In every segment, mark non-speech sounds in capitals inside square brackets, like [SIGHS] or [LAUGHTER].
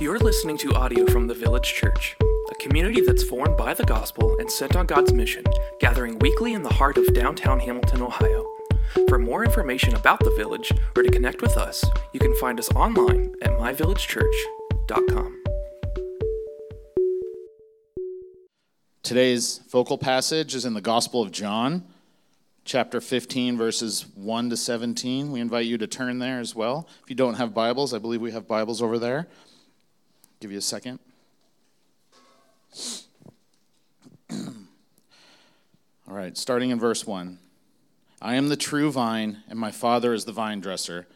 You're listening to audio from the Village Church, a community that's formed by the gospel and sent on God's mission, gathering weekly in the heart of downtown Hamilton, Ohio. For more information about the village or to connect with us, you can find us online at myvillagechurch.com. Today's focal passage is in the Gospel of John, chapter 15, verses 1 to 17. We invite you to turn there as well. If you don't have Bibles, I believe we have Bibles over there. Give you a second. [CLEARS THROAT] All right, starting in verse 1. I am the true vine, and my Father is the vine dresser.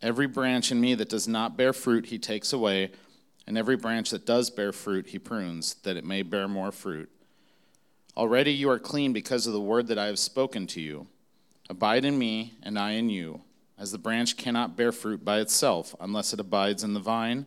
Every branch in me that does not bear fruit, he takes away, and every branch that does bear fruit, he prunes, that it may bear more fruit. Already you are clean because of the word that I have spoken to you. Abide in me, and I in you. As the branch cannot bear fruit by itself unless it abides in the vine,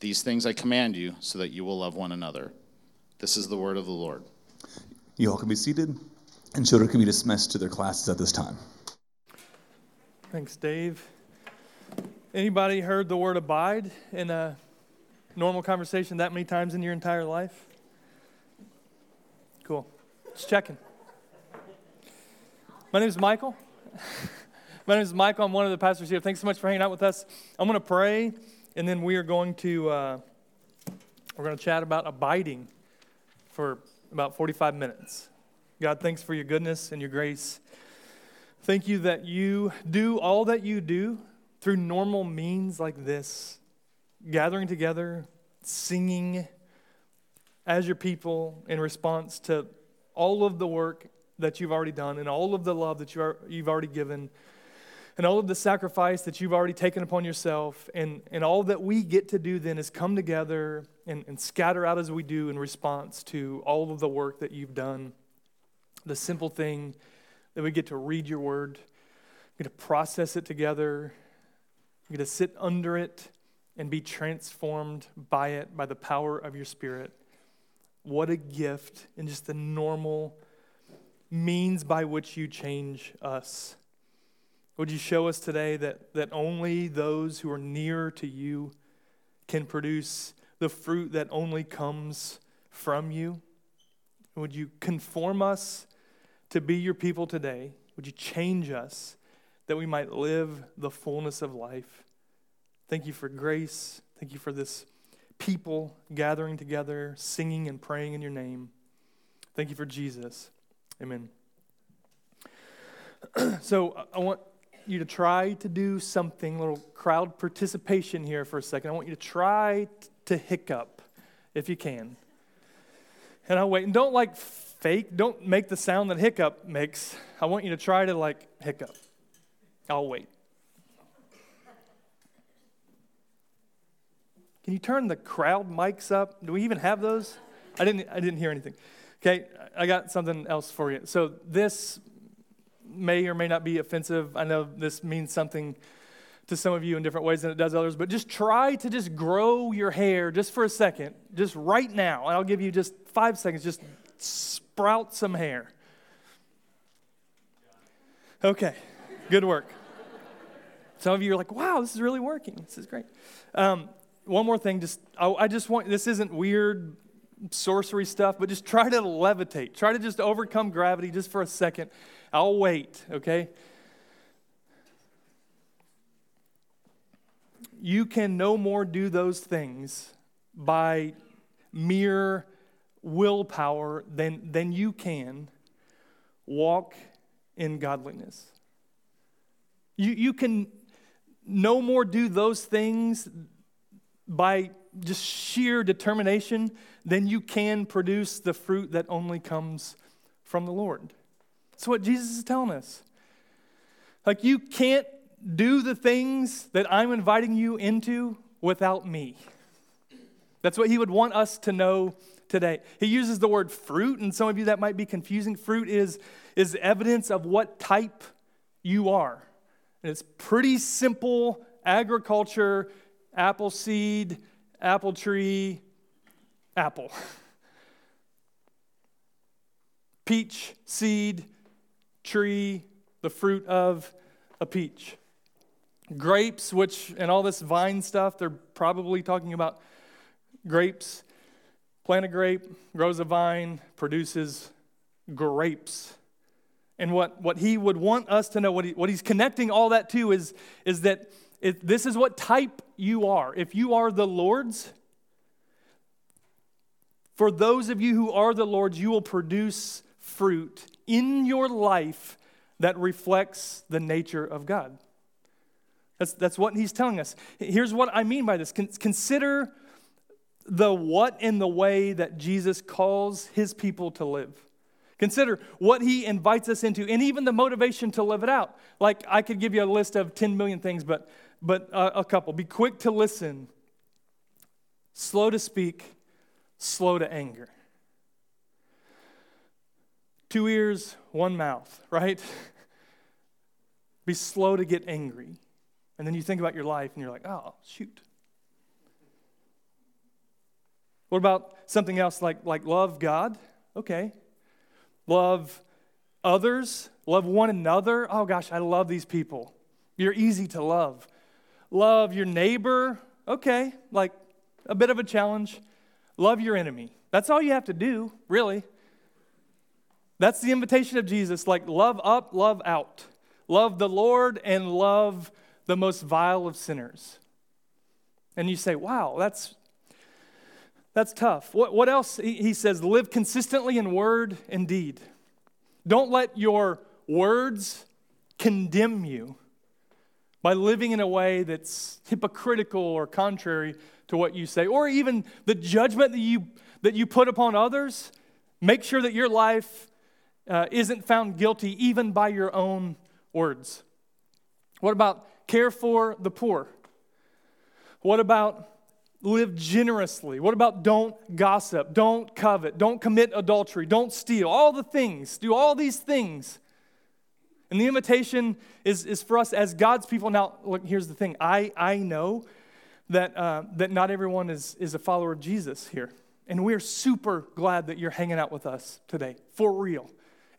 These things I command you, so that you will love one another. This is the word of the Lord. You all can be seated, and children can be dismissed to their classes at this time. Thanks, Dave. Anybody heard the word abide in a normal conversation that many times in your entire life? Cool. Just checking. My name is Michael. [LAUGHS] My name is Michael. I'm one of the pastors here. Thanks so much for hanging out with us. I'm going to pray, and then we are going to uh, we're going to chat about abiding for about 45 minutes. God, thanks for your goodness and your grace. Thank you that you do all that you do through normal means like this, gathering together, singing as your people in response to all of the work that you've already done and all of the love that you've already given and all of the sacrifice that you've already taken upon yourself. And, and all that we get to do then is come together and, and scatter out as we do in response to all of the work that you've done. The simple thing that we get to read your word, get to process it together, get to sit under it and be transformed by it by the power of your spirit. What a gift and just the normal means by which you change us. Would you show us today that, that only those who are near to you can produce the fruit that only comes from you? Would you conform us to be your people today? Would you change us that we might live the fullness of life? Thank you for grace. Thank you for this people gathering together, singing and praying in your name. Thank you for Jesus. Amen. [CLEARS THROAT] so I want you to try to do something, little crowd participation here for a second. I want you to try to hiccup if you can. And I'll wait. And don't like fake, don't make the sound that hiccup makes. I want you to try to like hiccup. I'll wait. Can you turn the crowd mics up? Do we even have those? I didn't I didn't hear anything. Okay, I got something else for you. So this may or may not be offensive. I know this means something to some of you in different ways than it does others, but just try to just grow your hair just for a second, just right now. And I'll give you just five seconds. Just sprout some hair. Okay, good work. Some of you are like, wow, this is really working. This is great. Um, one more thing, just I, I just want this isn't weird sorcery stuff, but just try to levitate. Try to just overcome gravity just for a second. I'll wait, okay? You can no more do those things by mere willpower than, than you can walk in godliness. You, you can no more do those things by just sheer determination than you can produce the fruit that only comes from the Lord. That's what Jesus is telling us. Like, you can't do the things that I'm inviting you into without me. That's what he would want us to know today. He uses the word fruit, and some of you that might be confusing. Fruit is, is evidence of what type you are. And it's pretty simple agriculture, apple seed, apple tree, apple. [LAUGHS] Peach seed, tree, the fruit of a peach. Grapes, which, and all this vine stuff, they're probably talking about grapes. Plant a grape, grows a vine, produces grapes. And what, what he would want us to know, what, he, what he's connecting all that to, is, is that this is what type you are. If you are the Lord's, for those of you who are the Lord's, you will produce fruit in your life that reflects the nature of God. That's, that's what he's telling us. Here's what I mean by this consider the what and the way that Jesus calls his people to live. Consider what he invites us into and even the motivation to live it out. Like I could give you a list of 10 million things, but, but a, a couple. Be quick to listen, slow to speak, slow to anger. Two ears, one mouth, right? [LAUGHS] Be slow to get angry. And then you think about your life and you're like, oh, shoot. What about something else like, like love God? Okay. Love others, love one another. Oh gosh, I love these people. You're easy to love. Love your neighbor. Okay, like a bit of a challenge. Love your enemy. That's all you have to do, really. That's the invitation of Jesus like love up, love out. Love the Lord and love the most vile of sinners. And you say, wow, that's that's tough. What, what else? He says, live consistently in word and deed. Don't let your words condemn you by living in a way that's hypocritical or contrary to what you say, or even the judgment that you, that you put upon others. Make sure that your life uh, isn't found guilty even by your own words. What about care for the poor? What about live generously? What about don't gossip, don't covet, don't commit adultery, don't steal? All the things. Do all these things. And the invitation is, is for us as God's people. Now, look, here's the thing I, I know that, uh, that not everyone is, is a follower of Jesus here. And we're super glad that you're hanging out with us today, for real.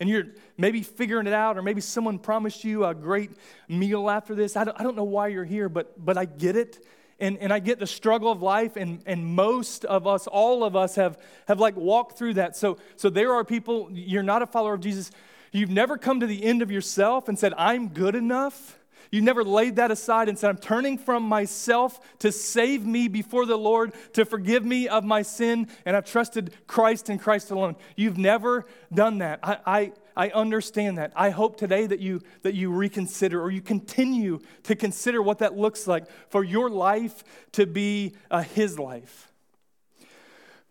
And you're maybe figuring it out, or maybe someone promised you a great meal after this. I don't, I don't know why you're here, but, but I get it and, and I get the struggle of life, and, and most of us, all of us, have, have like walked through that. So, so there are people, you're not a follower of Jesus. You've never come to the end of yourself and said, I'm good enough. You never laid that aside and said, I'm turning from myself to save me before the Lord, to forgive me of my sin, and I've trusted Christ and Christ alone. You've never done that. I, I, I understand that. I hope today that you, that you reconsider or you continue to consider what that looks like for your life to be uh, His life.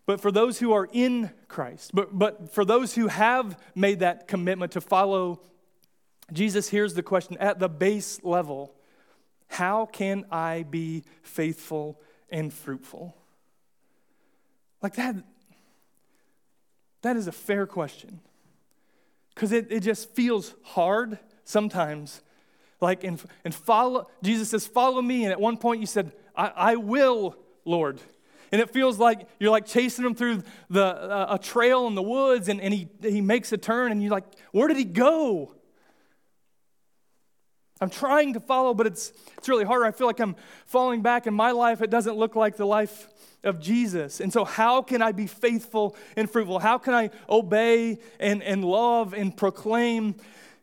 But for those who are in Christ, but, but for those who have made that commitment to follow Jesus, here's the question at the base level how can I be faithful and fruitful? Like that, that is a fair question. Because it, it just feels hard sometimes. Like, and, and follow, Jesus says, follow me. And at one point you said, I, I will, Lord. And it feels like you're like chasing him through the, uh, a trail in the woods and, and he, he makes a turn and you're like, where did he go? I'm trying to follow, but it's, it's really hard. I feel like I'm falling back in my life. It doesn't look like the life of Jesus. And so, how can I be faithful and fruitful? How can I obey and, and love and proclaim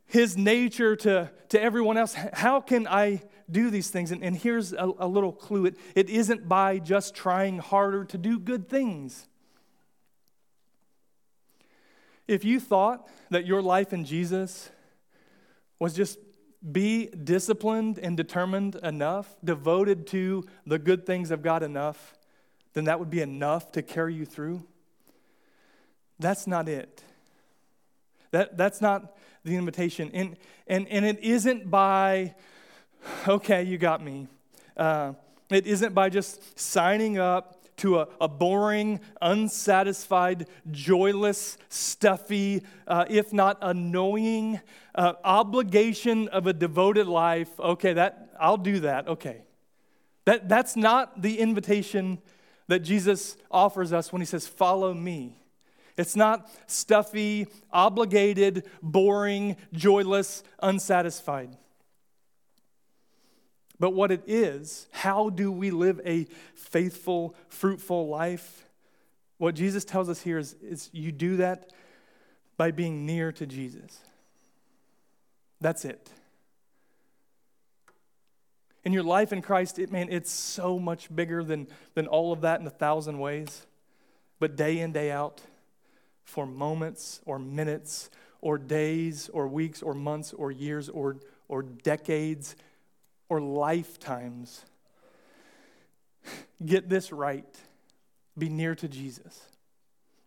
his nature to, to everyone else? How can I do these things? And, and here's a, a little clue it, it isn't by just trying harder to do good things. If you thought that your life in Jesus was just be disciplined and determined enough, devoted to the good things of God enough, then that would be enough to carry you through. That's not it. That, that's not the invitation. And, and, and it isn't by, okay, you got me. Uh, it isn't by just signing up to a, a boring, unsatisfied, joyless, stuffy, uh, if not annoying uh, obligation of a devoted life. Okay, that I'll do that. Okay. That, that's not the invitation that Jesus offers us when he says, Follow me. It's not stuffy, obligated, boring, joyless, unsatisfied. But what it is, how do we live a faithful, fruitful life? What Jesus tells us here is, is you do that by being near to Jesus. That's it. In your life in Christ, it, man, it's so much bigger than, than all of that in a thousand ways. But day in, day out, for moments or minutes or days or weeks or months or years or, or decades, or lifetimes. Get this right. Be near to Jesus.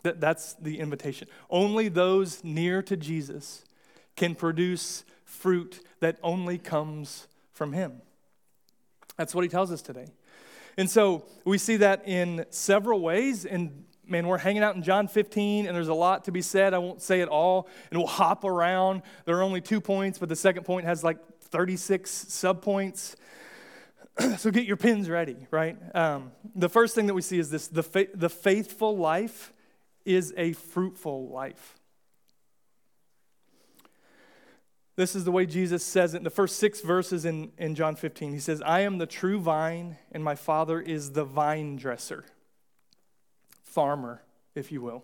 That, that's the invitation. Only those near to Jesus can produce fruit that only comes from Him. That's what He tells us today. And so we see that in several ways. And man, we're hanging out in John 15, and there's a lot to be said. I won't say it all, and we'll hop around. There are only two points, but the second point has like 36 subpoints. [CLEARS THROAT] so get your pins ready, right? Um, the first thing that we see is this the, fa- the faithful life is a fruitful life. This is the way Jesus says it in the first six verses in, in John 15. He says, I am the true vine, and my Father is the vine dresser, farmer, if you will.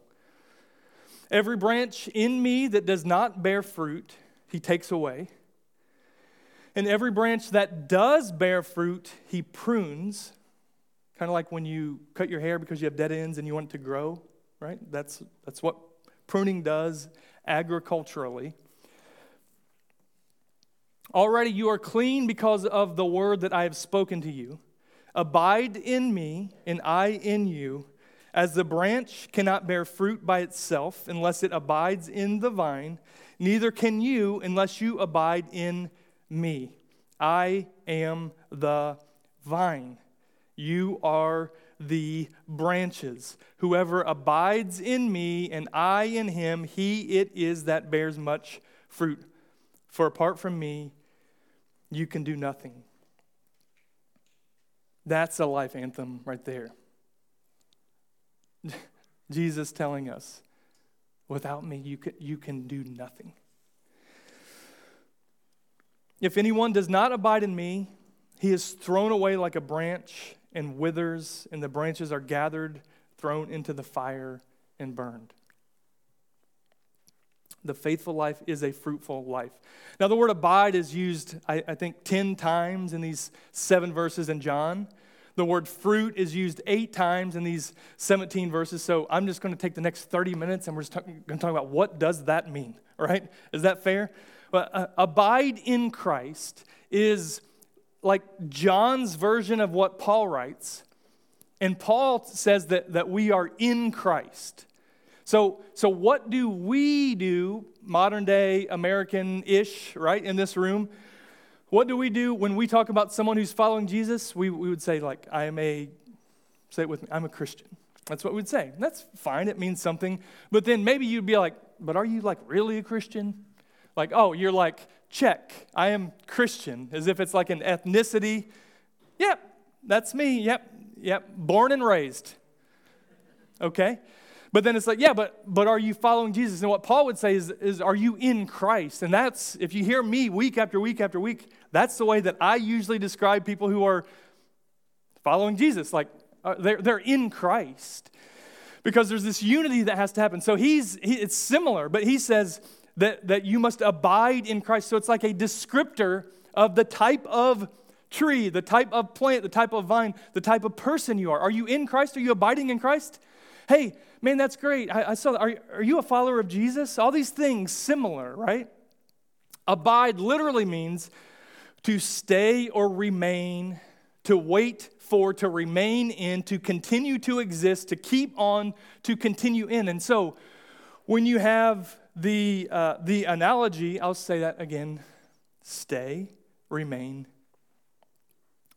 Every branch in me that does not bear fruit, he takes away. And every branch that does bear fruit, he prunes. Kind of like when you cut your hair because you have dead ends and you want it to grow, right? That's, that's what pruning does agriculturally. Already you are clean because of the word that I have spoken to you. Abide in me, and I in you. As the branch cannot bear fruit by itself unless it abides in the vine, neither can you unless you abide in me. I am the vine. You are the branches. Whoever abides in me and I in him, he it is that bears much fruit. For apart from me, you can do nothing. That's a life anthem right there. [LAUGHS] Jesus telling us, without me, you can, you can do nothing. If anyone does not abide in me, he is thrown away like a branch and withers, and the branches are gathered, thrown into the fire, and burned. The faithful life is a fruitful life. Now, the word abide is used, I, I, think, 10 times in these seven verses in John. The word fruit is used eight times in these 17 verses. So I'm just going to take the next 30 minutes and we're just going to talk about what does that mean, right? Is that fair? But uh, abide in Christ is like John's version of what Paul writes. And Paul says that, that we are in Christ. So, so, what do we do, modern day American ish, right, in this room? What do we do when we talk about someone who's following Jesus? We, we would say, like, I am a, say it with me, I'm a Christian. That's what we'd say. That's fine, it means something. But then maybe you'd be like, but are you like really a Christian? Like, oh, you're like, check, I am Christian, as if it's like an ethnicity. Yep, that's me. Yep, yep, born and raised. okay? But then it's like, yeah, but but are you following Jesus? And what Paul would say is, is are you in Christ? And that's if you hear me week after week after week, that's the way that I usually describe people who are following Jesus. Like uh, they're, they're in Christ. Because there's this unity that has to happen. So he's he, it's similar, but he says that, that you must abide in Christ. So it's like a descriptor of the type of tree, the type of plant, the type of vine, the type of person you are. Are you in Christ? Are you abiding in Christ? Hey, man, that's great. I, I saw that. Are, are you a follower of Jesus? All these things similar, right? Abide literally means to stay or remain, to wait for, to remain in, to continue to exist, to keep on, to continue in. And so when you have the, uh, the analogy, I'll say that again stay, remain,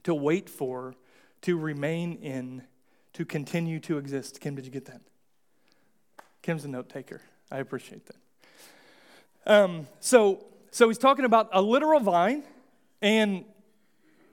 to wait for, to remain in, to continue to exist. Kim, did you get that? Kim's a note taker. I appreciate that. Um, so, so he's talking about a literal vine, and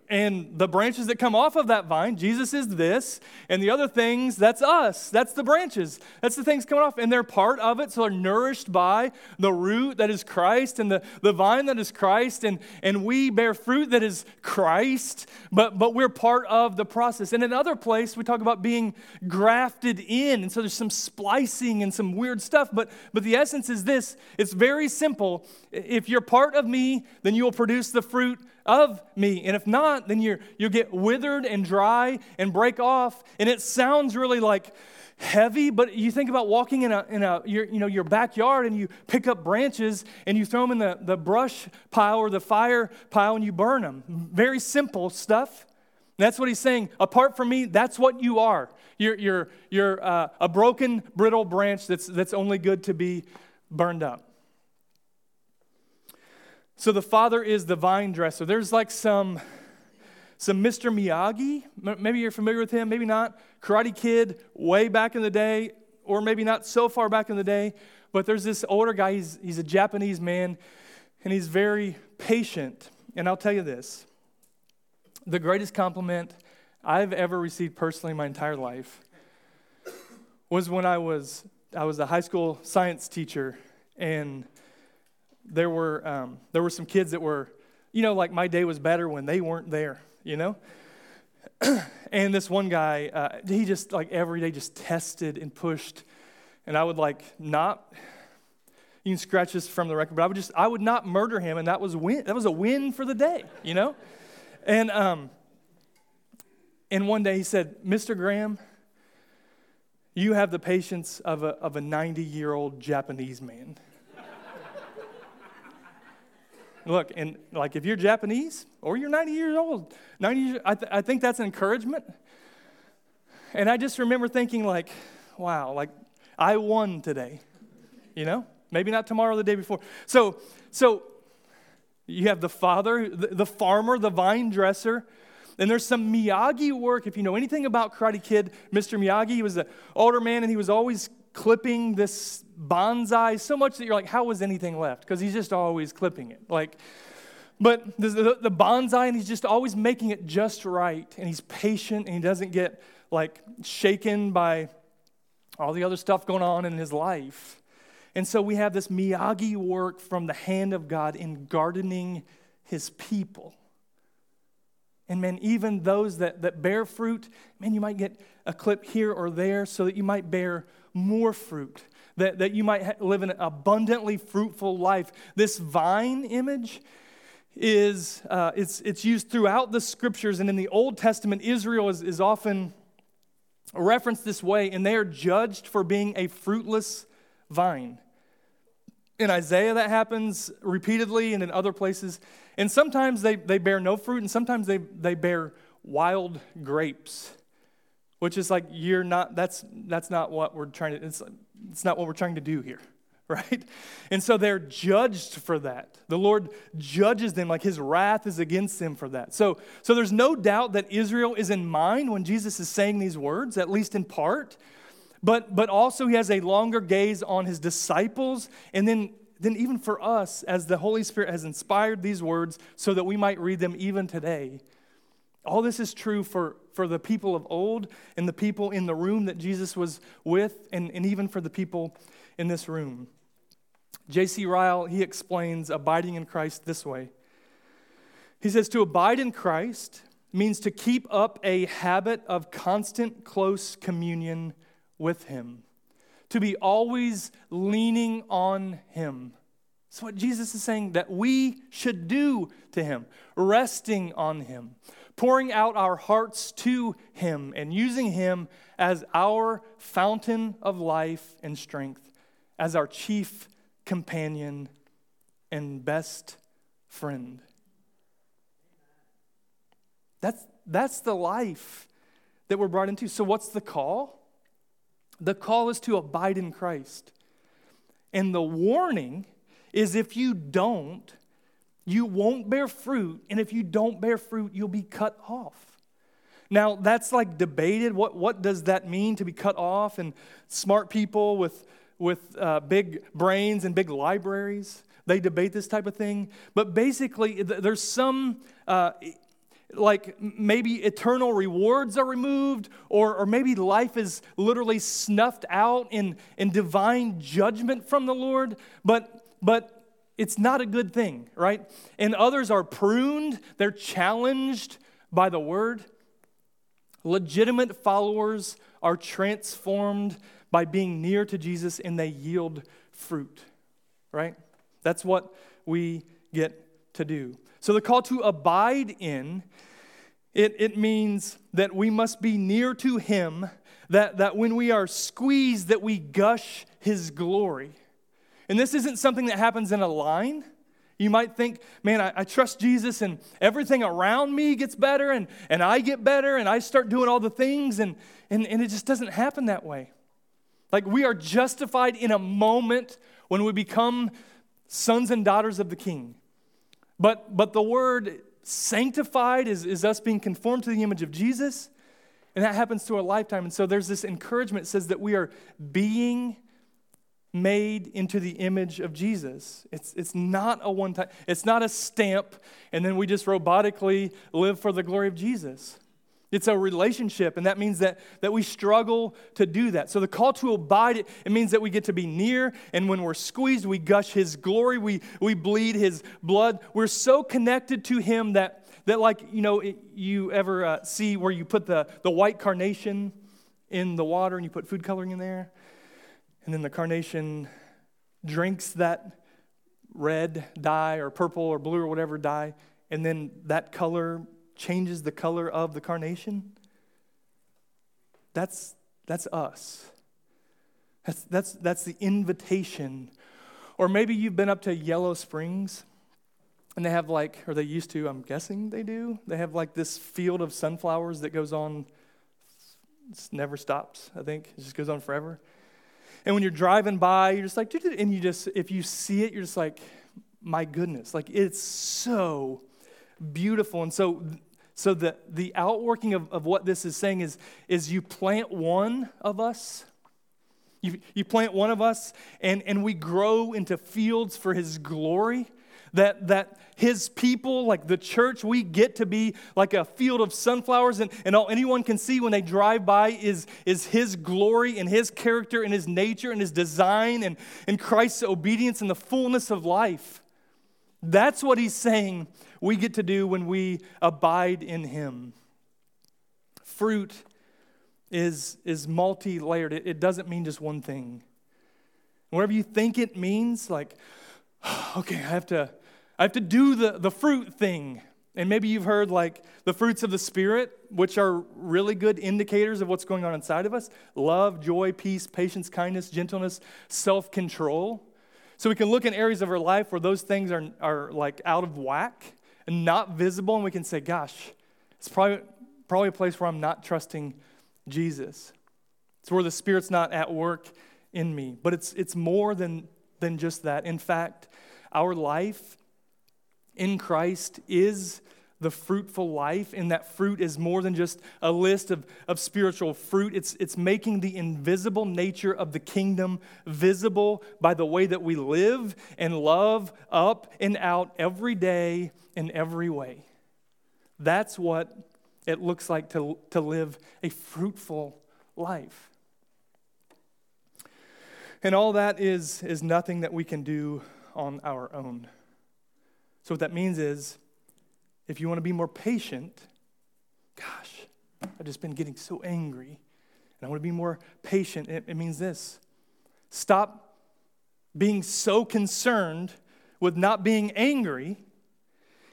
and the branches that come off of that vine, Jesus is this, and the other things, that's us. That's the branches. That's the things coming off, and they're part of it, so they're nourished by the root that is Christ and the, the vine that is Christ, and, and we bear fruit that is Christ, but, but we're part of the process. And in another place, we talk about being grafted in, and so there's some splicing and some weird stuff, but, but the essence is this it's very simple. If you're part of me, then you will produce the fruit of me. And if not, then you're, you'll get withered and dry and break off. And it sounds really like heavy, but you think about walking in a, in a your, you know, your backyard and you pick up branches and you throw them in the, the brush pile or the fire pile and you burn them. Very simple stuff. That's what he's saying. Apart from me, that's what you are. You're, you're, you're uh, a broken, brittle branch that's, that's only good to be burned up. So the father is the vine dresser. There's like some some Mr. Miyagi. Maybe you're familiar with him, maybe not. Karate Kid, way back in the day, or maybe not so far back in the day. But there's this older guy, he's, he's a Japanese man, and he's very patient. And I'll tell you this the greatest compliment I've ever received personally in my entire life was when I was, I was a high school science teacher, and there were, um, there were some kids that were, you know, like my day was better when they weren't there, you know? [CLEARS THROAT] and this one guy, uh, he just like every day just tested and pushed. And I would like not, you can scratch this from the record, but I would just, I would not murder him. And that was win, that was a win for the day, you know? And, um, and one day he said, Mr. Graham, you have the patience of a, of a 90 year old Japanese man. Look, and like if you're Japanese or you're 90 years old, 90 years, I, th- I think that's an encouragement. And I just remember thinking, like, wow, like I won today, you know? Maybe not tomorrow or the day before. So, so you have the father, the, the farmer, the vine dresser, and there's some Miyagi work. If you know anything about Karate Kid, Mr. Miyagi, he was an older man and he was always clipping this bonsai so much that you're like, how was anything left? Because he's just always clipping it. Like, but the, the, bonsai, and he's just always making it just right. And he's patient and he doesn't get like shaken by all the other stuff going on in his life. And so we have this Miyagi work from the hand of God in gardening his people. And man, even those that, that bear fruit, man, you might get a clip here or there so that you might bear more fruit, that, that you might live an abundantly fruitful life. This vine image is uh, it's, it's used throughout the scriptures, and in the Old Testament, Israel is, is often referenced this way, and they are judged for being a fruitless vine. In Isaiah, that happens repeatedly, and in other places. And sometimes they, they bear no fruit, and sometimes they, they bear wild grapes which is like you're not that's that's not what we're trying to it's, it's not what we're trying to do here [LAUGHS] right? And so they're judged for that. The lord judges them like his wrath is against them for that. So so there's no doubt that israel is in mind when jesus is saying these words at least in part. But but also he has a longer gaze on his disciples. And then then even for us as the holy spirit has inspired these words so that we might read them even today all this is true for for the people of old and the people in the room that Jesus was with, and, and even for the people in this room. J.C. Ryle, he explains abiding in Christ this way. He says, To abide in Christ means to keep up a habit of constant, close communion with Him, to be always leaning on Him. That's what Jesus is saying that we should do to Him, resting on Him, pouring out our hearts to Him, and using Him as our fountain of life and strength, as our chief companion and best friend. That's, that's the life that we're brought into. So, what's the call? The call is to abide in Christ. And the warning is if you don't, you won't bear fruit. And if you don't bear fruit, you'll be cut off. Now, that's like debated. What, what does that mean to be cut off? And smart people with, with uh, big brains and big libraries, they debate this type of thing. But basically, there's some. Uh, like maybe eternal rewards are removed, or, or maybe life is literally snuffed out in, in divine judgment from the Lord, but, but it's not a good thing, right? And others are pruned, they're challenged by the word. Legitimate followers are transformed by being near to Jesus and they yield fruit, right? That's what we get to do. So the call to abide in, it, it means that we must be near to him, that, that when we are squeezed, that we gush his glory. And this isn't something that happens in a line. You might think, man, I, I, trust Jesus and everything around me gets better and, and I get better and I start doing all the things, and, and, and it just doesn't happen that way. Like we are justified in a moment when we become sons and daughters of the King. But, but the word sanctified is, is us being conformed to the image of Jesus, and that happens to a lifetime. And so there's this encouragement that says that we are being made into the image of Jesus. It's, it's not a one time, it's not a stamp, and then we just robotically live for the glory of Jesus. It's a relationship, and that means that, that we struggle to do that. So the call to abide, it, it means that we get to be near, and when we're squeezed, we gush his glory, we, we bleed his blood. We're so connected to him that, that like, you know, it, you ever uh, see where you put the, the white carnation in the water and you put food coloring in there, and then the carnation drinks that red dye or purple or blue or whatever dye, and then that color changes the color of the carnation? That's, that's us. That's, that's, that's the invitation. Or maybe you've been up to Yellow Springs and they have like, or they used to, I'm guessing they do, they have like this field of sunflowers that goes on, never stops, I think. It just goes on forever. And when you're driving by, you're just like, and you just, if you see it, you're just like, my goodness, like it's so beautiful. And so so the, the outworking of, of what this is saying is, is you plant one of us, you, you plant one of us, and, and we grow into fields for his glory. That, that his people, like the church, we get to be like a field of sunflowers, and, and all anyone can see when they drive by is, is his glory and his character and his nature and his design and, and Christ's obedience and the fullness of life. That's what he's saying we get to do when we abide in him. Fruit is, is multi layered, it, it doesn't mean just one thing. Whatever you think it means, like, [SIGHS] okay, I have to, I have to do the, the fruit thing. And maybe you've heard like the fruits of the Spirit, which are really good indicators of what's going on inside of us love, joy, peace, patience, kindness, gentleness, self control. So we can look in areas of our life where those things are, are like out of whack and not visible, and we can say, gosh, it's probably, probably a place where I'm not trusting Jesus. It's where the Spirit's not at work in me. But it's, it's more than, than just that. In fact, our life in Christ is the fruitful life, and that fruit is more than just a list of, of spiritual fruit. It's, it's making the invisible nature of the kingdom visible by the way that we live and love up and out every day in every way. That's what it looks like to, to live a fruitful life. And all that is, is nothing that we can do on our own. So, what that means is if you want to be more patient, gosh, I've just been getting so angry, and I want to be more patient. It, it means this stop being so concerned with not being angry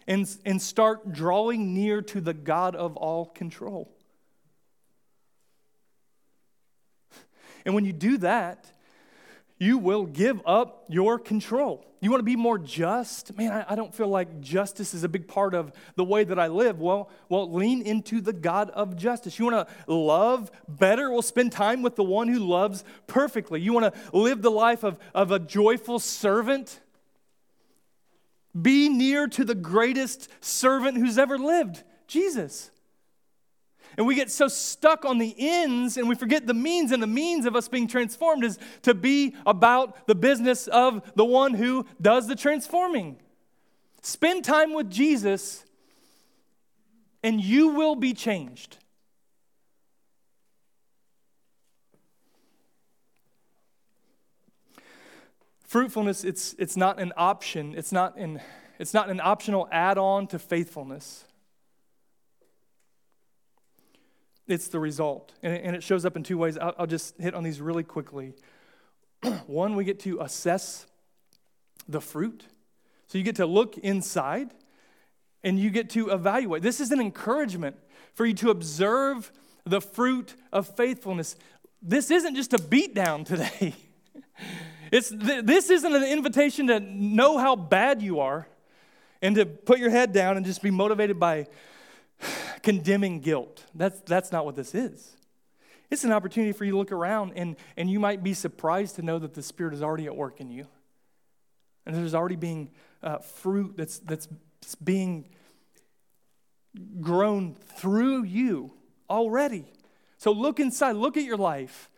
and, and start drawing near to the God of all control. And when you do that, you will give up your control. You want to be more just? Man, I, I, don't feel like justice is a big part of the way that I live. Well, well, lean into the God of justice. You want to love better? Well, spend time with the one who loves perfectly. You want to live the life of, of a joyful servant? Be near to the greatest servant who's ever lived, Jesus. And we get so stuck on the ends and we forget the means, and the means of us being transformed is to be about the business of the one who does the transforming. Spend time with Jesus, and you will be changed. Fruitfulness, it's, it's not an option, it's not an, it's not an optional add on to faithfulness. It's the result. And it, shows up in two ways. I'll, just hit on these really quickly. [CLEARS THROAT] One, we get to assess the fruit. So you get to look inside and you get to evaluate. This is an encouragement for you to observe the fruit of faithfulness. This isn't just a beat down today. [LAUGHS] It's, this isn't an invitation to know how bad you are and to put your head down and just be motivated by condemning guilt. That's, that's not what this is. It's an opportunity for you to look around and, and you might be surprised to know that the Spirit is already at work in you. And there's already being uh, fruit that's, that's being grown through you already. So look inside, look at your life.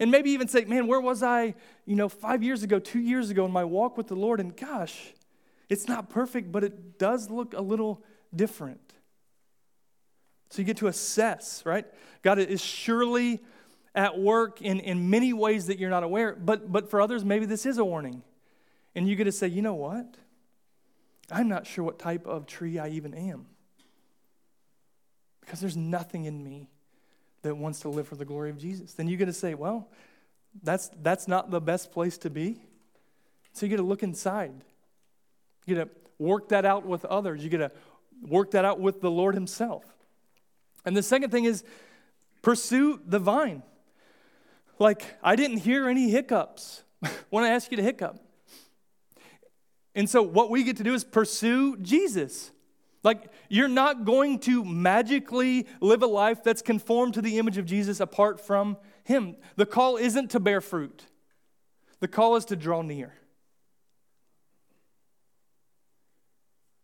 And maybe even say, man, where was I, you know, five years ago, two years ago in my walk with the Lord? And gosh, it's not perfect, but it does look a little different. So you get to assess, right? God is surely at work in, in many ways that you're not aware, but, but for others, maybe this is a warning. And you get to say, you know what? I'm not sure what type of tree I even am. Because there's nothing in me that wants to live for the glory of Jesus. Then you get to say, well, that's, that's not the best place to be. So you get to look inside. You get to work that out with others. You get to work that out with the Lord Himself. And the second thing is pursue the vine. Like, I didn't hear any hiccups [LAUGHS] when I asked you to hiccup. And so, what we get to do is pursue Jesus. Like, you're not going to magically live a life that's conformed to the image of Jesus apart from Him. The call isn't to bear fruit, the call is to draw near.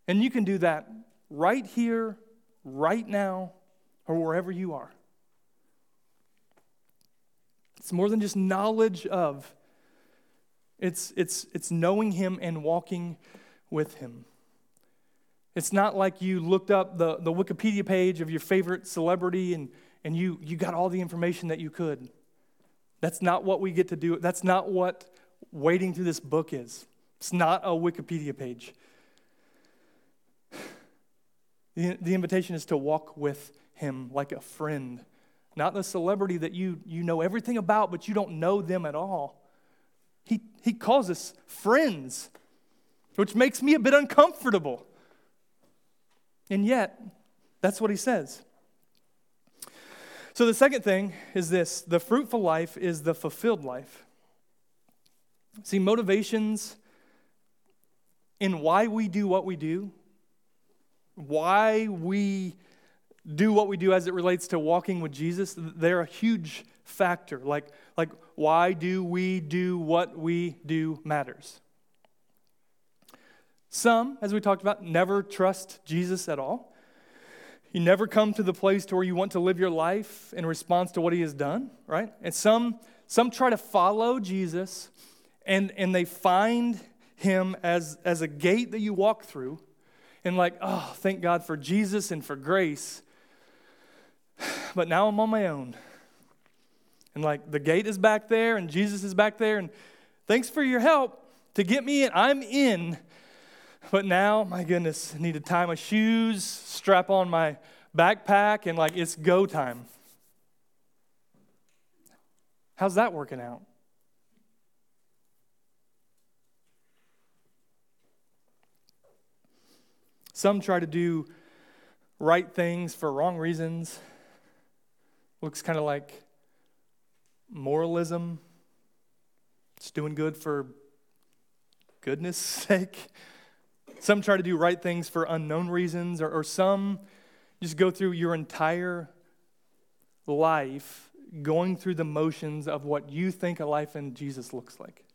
And you can do that right here, right now, or wherever you are. It's more than just knowledge of, it's, it's, it's knowing Him and walking with Him. It's not like you looked up the, the Wikipedia page of your favorite celebrity and, and you, you got all the information that you could. That's not what we get to do. That's not what wading through this book is. It's not a Wikipedia page. [SIGHS] The, the invitation is to walk with him like a friend, not the celebrity that you, you know everything about, but you don't know them at all. He, he calls us friends, which makes me a bit uncomfortable. And yet, that's what he says. So, the second thing is this the fruitful life is the fulfilled life. See, motivations in why we do what we do, why we do what we do as it relates to walking with Jesus, they're a huge factor. Like, like why do we do what we do matters. Some, as we talked about, never trust Jesus at all. You never come to the place to where you want to live your life in response to what he has done, right? And some, some try to follow Jesus and, and they find him as, as a gate that you walk through and like, oh, thank God for Jesus and for grace. But now I'm on my own. And like the gate is back there and Jesus is back there. And thanks for your help to get me in. I'm in. But now, my goodness, I need to tie my shoes, strap on my backpack, and like it's go time. How's that working out? Some try to do right things for wrong reasons. Looks kind of like moralism. It's doing good for goodness [LAUGHS] sake. Some try to do right things for unknown reasons, or, or some just go through your entire life going through the motions of what you think a life in Jesus looks like.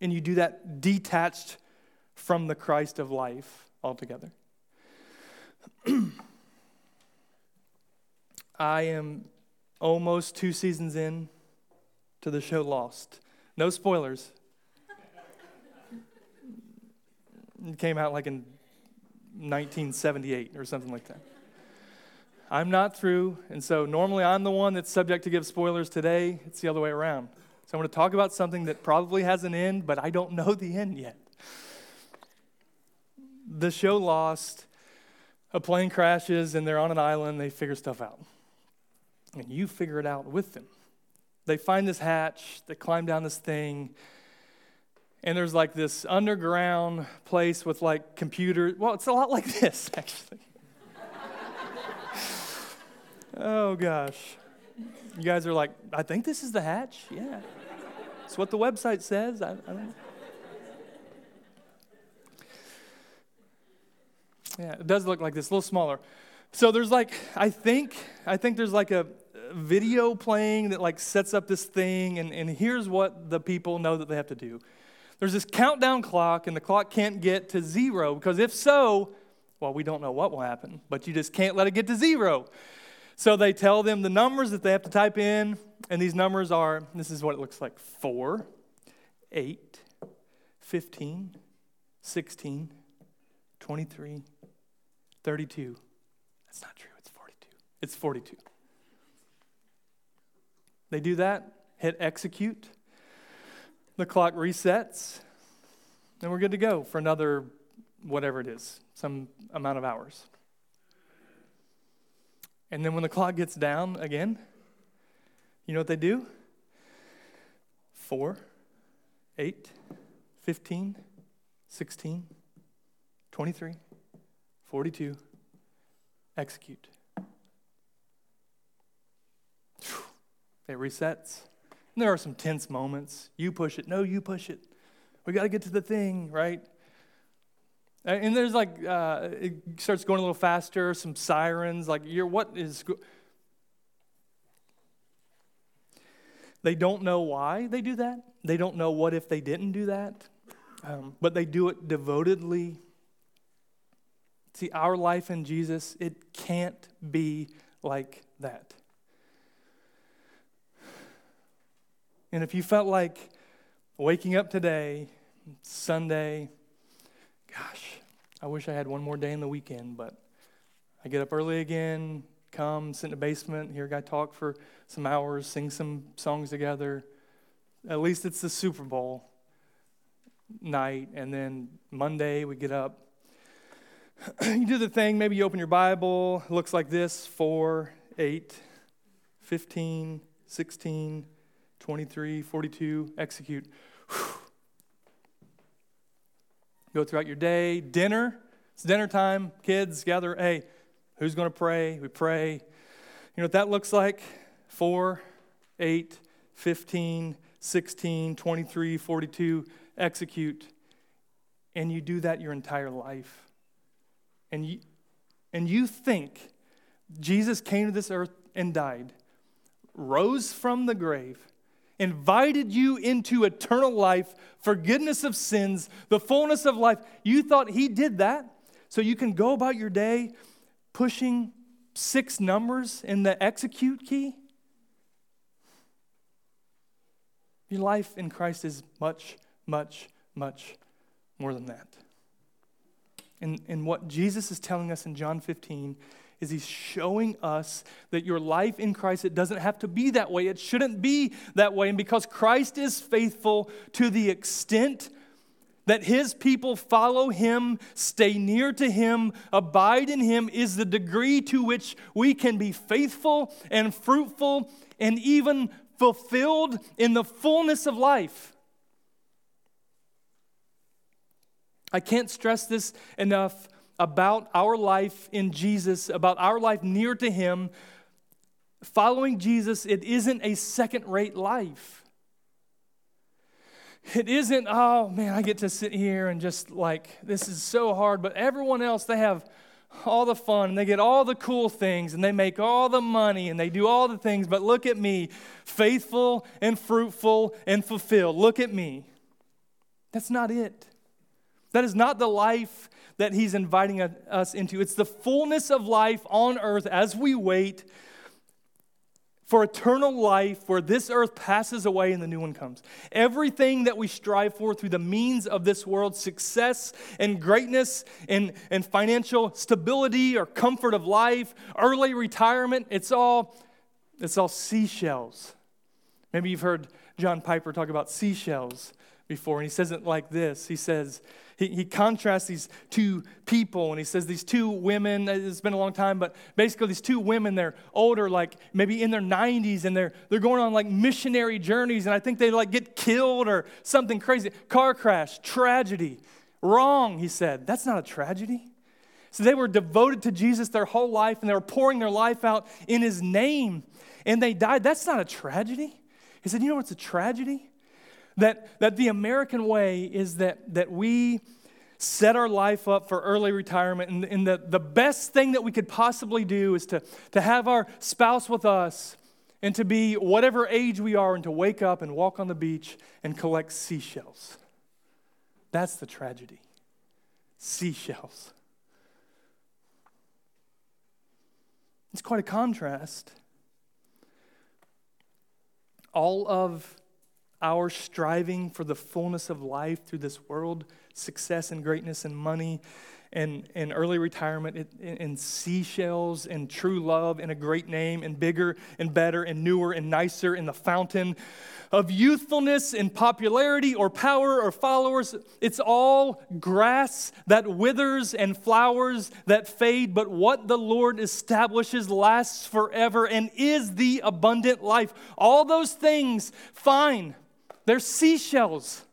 And you do that detached from the Christ of life altogether. [CLEARS THROAT] I am almost two seasons in to the show Lost. No spoilers. It came out like in 1978 or something like that. I'm not through, and so normally I'm the one that's subject to give spoilers today. It's the other way around. So I'm going to talk about something that probably has an end, but I don't know the end yet. The show Lost, a plane crashes and they're on an island, they figure stuff out. And you figure it out with them. They find this hatch, they climb down this thing, and there's like this underground place with like computers. Well, it's a lot like [LAUGHS] this, actually. oh, gosh. You guys are like, I think this is the hatch. Yeah. It's what the website says. I, I don't know. Yeah, it does look like this, a little smaller. So there's like, I think, I think there's like a video playing that like sets up this thing, and, and here's what the people know that they have to do there's this countdown clock, and the clock can't get to zero because if so, well, we don't know what will happen, but you just can't let it get to zero. So they tell them the numbers that they have to type in, and these numbers are this is what it looks like 4, 8, 15, 16, 23, 32. That's not true, it's 42. It's 42. They do that, hit execute the clock resets, and we're good to go for another whatever it is, some amount of hours. And then when the clock gets down again, you know what they do? 4, 8, 15, 16, 23, 42, execute. It resets. And there are some tense moments. You push it. No, you push it. We got to get to the thing, right? And there's like, uh, it starts going a little faster, some sirens. Like, you're, what is. Go- they don't know why they do that. They don't know what if they didn't do that. Um, but they do it devotedly. See, our life in Jesus, it can't be like that. And if you felt like waking up today, Sunday, gosh, I wish I had one more day in the weekend, but I get up early again, come, sit in the basement, hear a guy talk for some hours, sing some songs together. At least it's the Super Bowl night, and then Monday we get up. [CLEARS THROAT] you do the thing, maybe you open your Bible, looks like this 4, 8, 15, 16, 23, 42, execute. Whew. [SIGHS] Go throughout your day. Dinner, it's dinner time. Kids gather. Hey, who's going to pray? We pray. You know what that looks like? 4, 8, 15, 16, 23, 42, execute. And you do that your entire life. And you, and you think Jesus came to this earth and died, rose from the grave, invited you into eternal life, forgiveness of sins, the fullness of life. You thought He did that so you can go about your day pushing six numbers in the execute key? Your life in Christ is much, much, much more than that. And, and what Jesus is telling us in John 15 is he's showing us that your life in Christ, it doesn't have to be that way. It shouldn't be that way. And because Christ is faithful to the extent that his people follow him, stay near to him, abide in him, is the degree to which we can be faithful and fruitful and even fulfilled in the fullness of life. I can't stress this enough about our life in Jesus, about our life near to Him. Following Jesus, it isn't a second rate life. It isn't, oh man, I get to sit here and just like, this is so hard, but everyone else, they have all the fun and they get all the cool things and they make all the money and they do all the things, but look at me, faithful and fruitful and fulfilled. Look at me. That's not it. That is not the life that he's inviting us into. It's the fullness of life on earth as we wait for eternal life where this earth passes away and the new one comes. Everything that we strive for through the means of this world, success and greatness and, and financial stability or comfort of life, early retirement, it's all, it's all seashells. Maybe you've heard John Piper talk about seashells before, and he says it like this. He says, he, he contrasts these two people and he says these two women, uh, it's been a long time, but basically these two women, they're older, like maybe in their 90s, and they're, they're going on like missionary journeys, and I think they like get killed or something crazy. Car crash, tragedy. Wrong, he said. That's not a tragedy. So they were devoted to Jesus their whole life and they were pouring their life out in his name and they died. That's not a tragedy. He said, You know what's a tragedy? That, that the American way is that, that we set our life up for early retirement. And, and the, the best thing that we could possibly do is to, to have our spouse with us and to be whatever age we are and to wake up and walk on the beach and collect seashells. That's the tragedy. Seashells. It's quite a contrast. All of our striving for the fullness of life through this world, success and greatness and money and, and early retirement and, seashells and true love and a great name and bigger and better and newer and nicer in the fountain of youthfulness and popularity or power or followers. It's all grass that withers and flowers that fade, but what the Lord establishes lasts forever and is the abundant life. All those things, fine. They're seashells.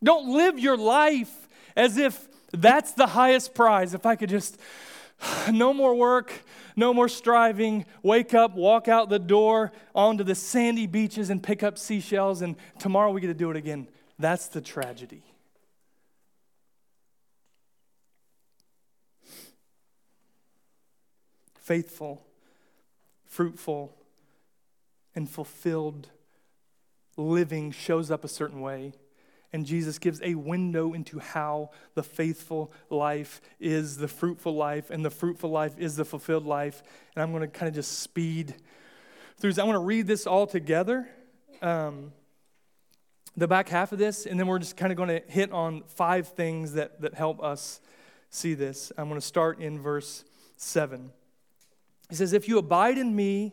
Don't live your life as if that's the highest prize. If I could just, [SIGHS] no more work, no more striving, wake up, walk out the door onto the sandy beaches and pick up seashells, and tomorrow we get to do it again. That's the tragedy. Faithful, fruitful, and fulfilled living shows up a certain way. And Jesus gives a window into how the faithful life is the fruitful life, and the fruitful life is the fulfilled life. And I'm going to kind of just speed through. I want to read this all together, um, the back half of this, and then we're just kind of going to hit on five things that, that help us see this. I'm going to start in verse 7. He says, If you abide in me,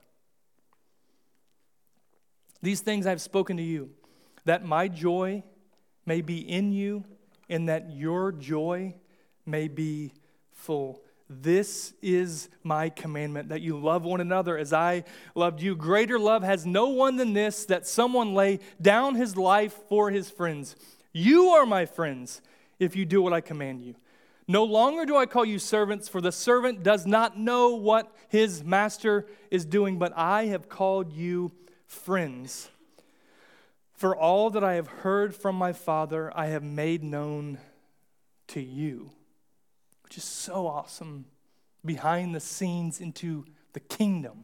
These things I've spoken to you, that my joy may be in you, and that your joy may be full. This is my commandment that you love one another as I loved you. Greater love has no one than this that someone lay down his life for his friends. You are my friends if you do what I command you. No longer do I call you servants, for the servant does not know what his master is doing, but I have called you friends. For all that I have heard from my Father, I have made known to you. which is so awesome, behind the scenes into the kingdom.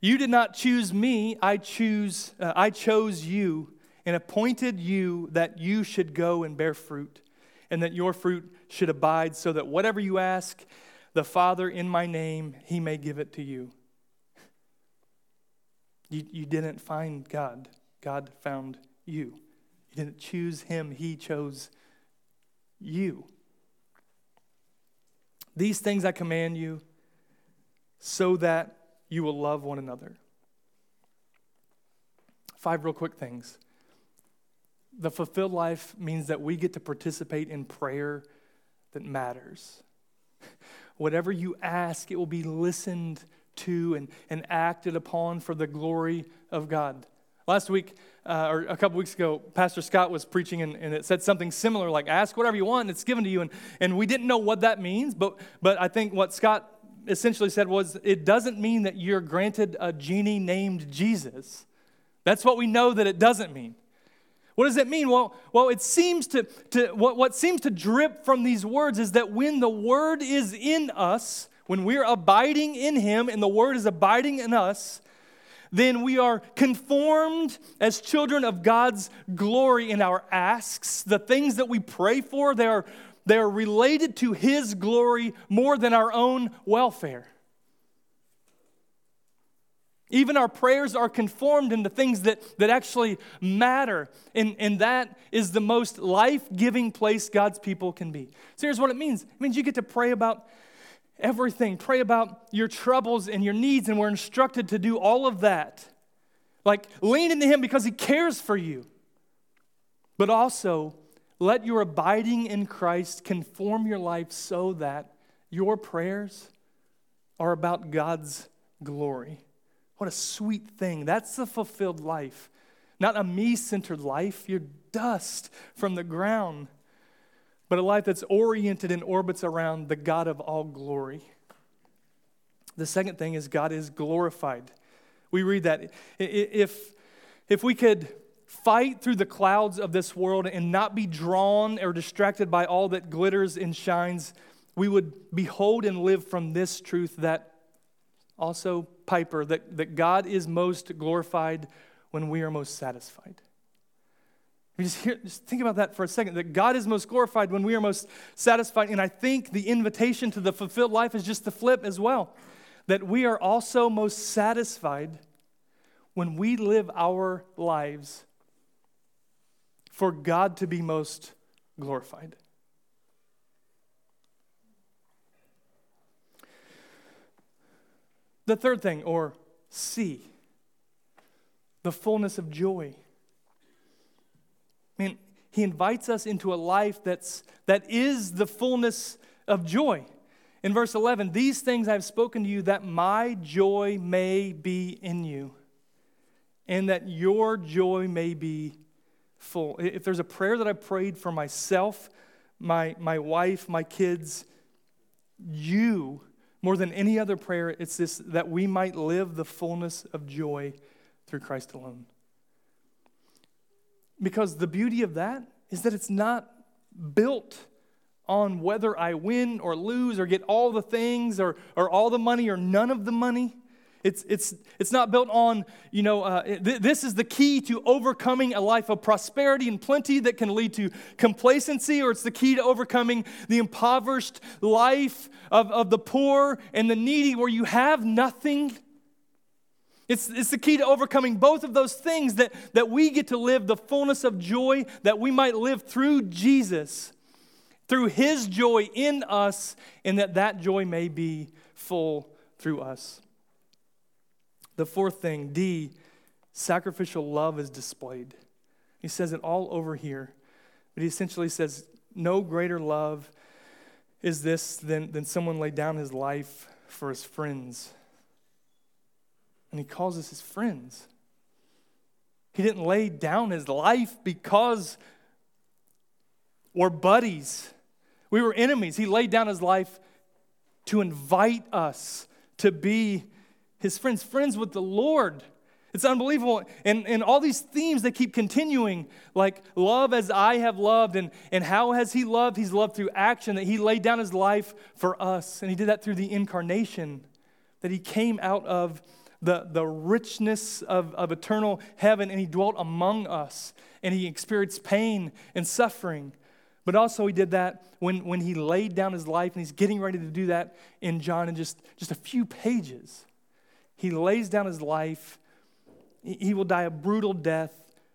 You did not choose me, I choose uh, I chose you and appointed you that you should go and bear fruit and that your fruit should abide so that whatever you ask the Father in my name, he may give it to you. You, you didn't find God, God found you. You didn't choose him, he chose you. These things I command you so that you will love one another. Five real quick things. The fulfilled life means that we get to participate in prayer that matters. [LAUGHS] Whatever you ask, it will be listened to and, and acted upon for the glory of God. Last week, uh, or a couple weeks ago, Pastor Scott was preaching and, and, it said something similar like, ask whatever you want it's given to you. And, and we didn't know what that means, but, but I think what Scott essentially said was, it doesn't mean that you're granted a genie named Jesus. That's what we know that it doesn't mean. What does it mean? Well, well it seems to, to what, what seems to drip from these words is that when the word is in us, when we're abiding in him and the word is abiding in us, then we are conformed as children of God's glory in our asks. The things that we pray for, they are, they are related to His glory more than our own welfare. Even our prayers are conformed into things that, that actually matter. And, and that is the most life giving place God's people can be. So here's what it means it means you get to pray about everything. Pray about your troubles and your needs, and we're instructed to do all of that. Like lean into Him because He cares for you. But also, let your abiding in Christ conform your life so that your prayers are about God's glory. What a sweet thing. That's the fulfilled life. Not a me centered life. You're dust from the ground but a life that's oriented and orbits around the God of all glory. The second thing is God is glorified. We read that if, if we could fight through the clouds of this world and not be drawn or distracted by all that glitters and shines, we would behold and live from this truth that also, Piper, that, that God is most glorified when we are most satisfied. Just, hear, just think about that for a second that God is most glorified when we are most satisfied. And I think the invitation to the fulfilled life is just the flip as well. That we are also most satisfied when we live our lives for God to be most glorified. The third thing, or C, the fullness of joy. I mean, he invites us into a life that's, that is the fullness of joy. In verse 11, these things I've spoken to you that my joy may be in you and that your joy may be full. If there's a prayer that I prayed for myself, my, my wife, my kids, you, more than any other prayer, it's this that we might live the fullness of joy through Christ alone. Because the beauty of that is that it's not built on whether I win or lose or get all the things or, or all the money or none of the money. It's, it's, it's not built on, you know, uh, th- this is the key to overcoming a life of prosperity and plenty that can lead to complacency, or it's the key to overcoming the impoverished life of, of the poor and the needy where you have nothing it's, it's the key to overcoming both of those things that, that we get to live the fullness of joy that we might live through Jesus, through his joy in us, and that that joy may be full through us. The fourth thing, D, sacrificial love is displayed. He says it all over here, but he essentially says, No greater love is this than, than someone laid down his life for his friends. And he calls us his friends. He didn't lay down his life because we're buddies. We were enemies. He laid down his life to invite us to be his friends, friends with the Lord. It's unbelievable. And, and all these themes, that keep continuing like love as I have loved. And, and how has He loved? He's loved through action, that He laid down His life for us. And He did that through the incarnation, that He came out of the, the richness of, of eternal heaven and He dwelt among us. And He experienced pain and suffering. But also, He did that when, when He laid down His life, and He's getting ready to do that in John in just, just a few pages. He lays down His life he will die a brutal death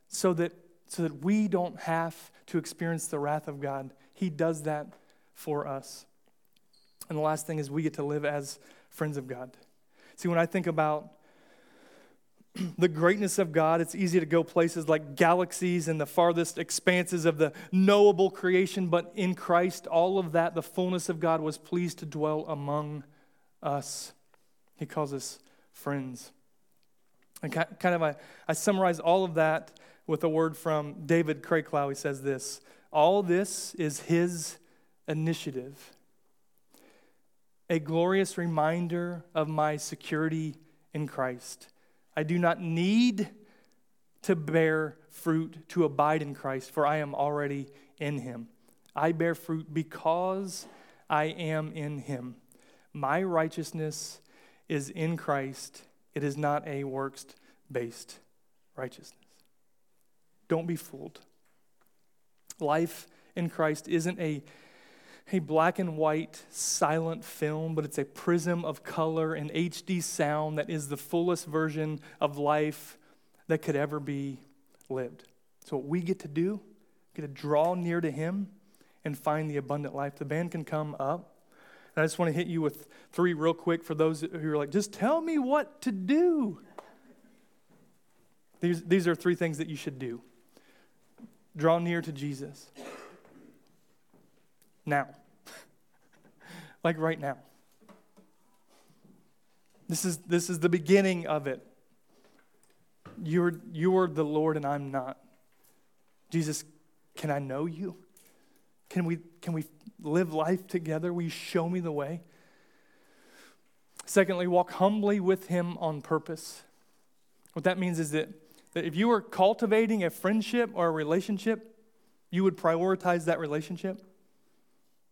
so that, so that we don't have to experience the wrath of God. He does that for us. And the last thing is we get to live as friends of God. See, when I think about the greatness of God, it's easy to go places like galaxies and the farthest expanses of the knowable creation, but in Christ, all of that, the fullness of God was pleased to dwell among us. He calls us friends. And kind of, I, I summarize all of that with a word from David Crayclough. He says this All this is his initiative, a glorious reminder of my security in Christ. I do not need to bear fruit to abide in Christ, for I am already in him. I bear fruit because I am in him. My righteousness is in Christ it is not a works based righteousness. Don't be fooled. Life in Christ isn't a, a black and white silent film, but it's a prism of color and HD sound that is the fullest version of life that could ever be lived. So, what we get to do, get to draw near to Him and find the abundant life. The band can come up. And I just want to hit you with three real quick for those who are like, just tell me what to do. These, these are three things that you should do draw near to Jesus. Now. Like right now. This is, this is the beginning of it. You're, you're the Lord and I'm not. Jesus, can I know you? Can we, can we live life together? Will you show me the way? Secondly, walk humbly with him on purpose. What that means is that, that if you were cultivating a friendship or a relationship, you would prioritize that relationship.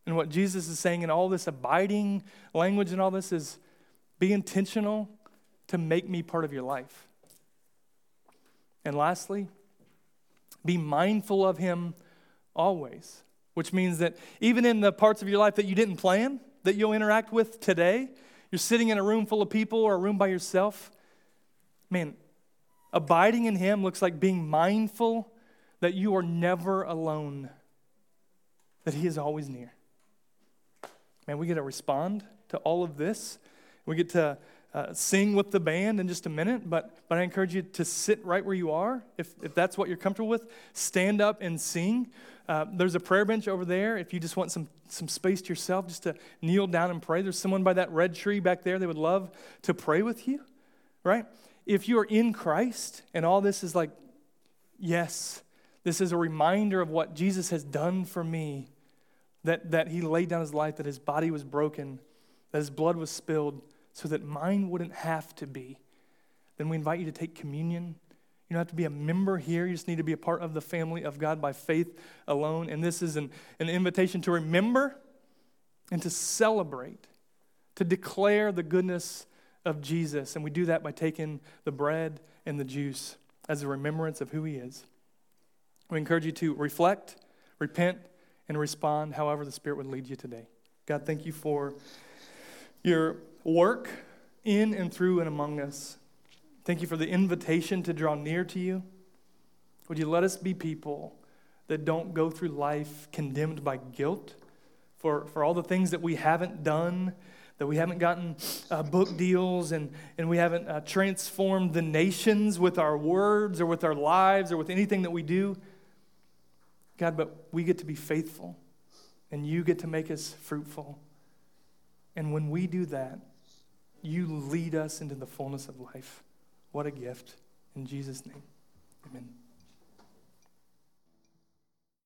And what Jesus is saying in all this abiding language and all this is be intentional to make me part of your life. And lastly, be mindful of him always which means that even in the parts of your life that you didn't plan, that you'll interact with today, you're sitting in a room full of people or a room by yourself. Man, abiding in Him looks like being mindful that you are never alone, that He is always near. Man, we get to respond to all of this. We get to uh, sing with the band in just a minute, but, but I encourage you to sit right where you are. If, if that's what you're comfortable with, stand up and sing. Uh, there's a prayer bench over there. If you just want some, some space to yourself, just to kneel down and pray, there's someone by that red tree back there. They would love to pray with you, right? If you are in Christ and all this is like, yes, this is a reminder of what Jesus has done for me, that, that he laid down his life, that his body was broken, that his blood was spilled so that mine wouldn't have to be, then we invite you to take communion you don't have to be a member here. You just need to be a part of the family of God by faith alone. And this is an, an invitation to remember and to celebrate, to declare the goodness of Jesus. And we do that by taking the bread and the juice as a remembrance of who He is. We encourage you to reflect, repent, and respond however the Spirit would lead you today. God, thank you for your work in and through and among us. Thank you for the invitation to draw near to you. Would you let us be people that don't go through life condemned by guilt for, for all the things that we haven't done, that we haven't gotten uh, book deals, and, and we haven't uh, transformed the nations with our words or with our lives or with anything that we do? God, but we get to be faithful, and you get to make us fruitful. And when we do that, you lead us into the fullness of life. What a gift. In Jesus' name, amen.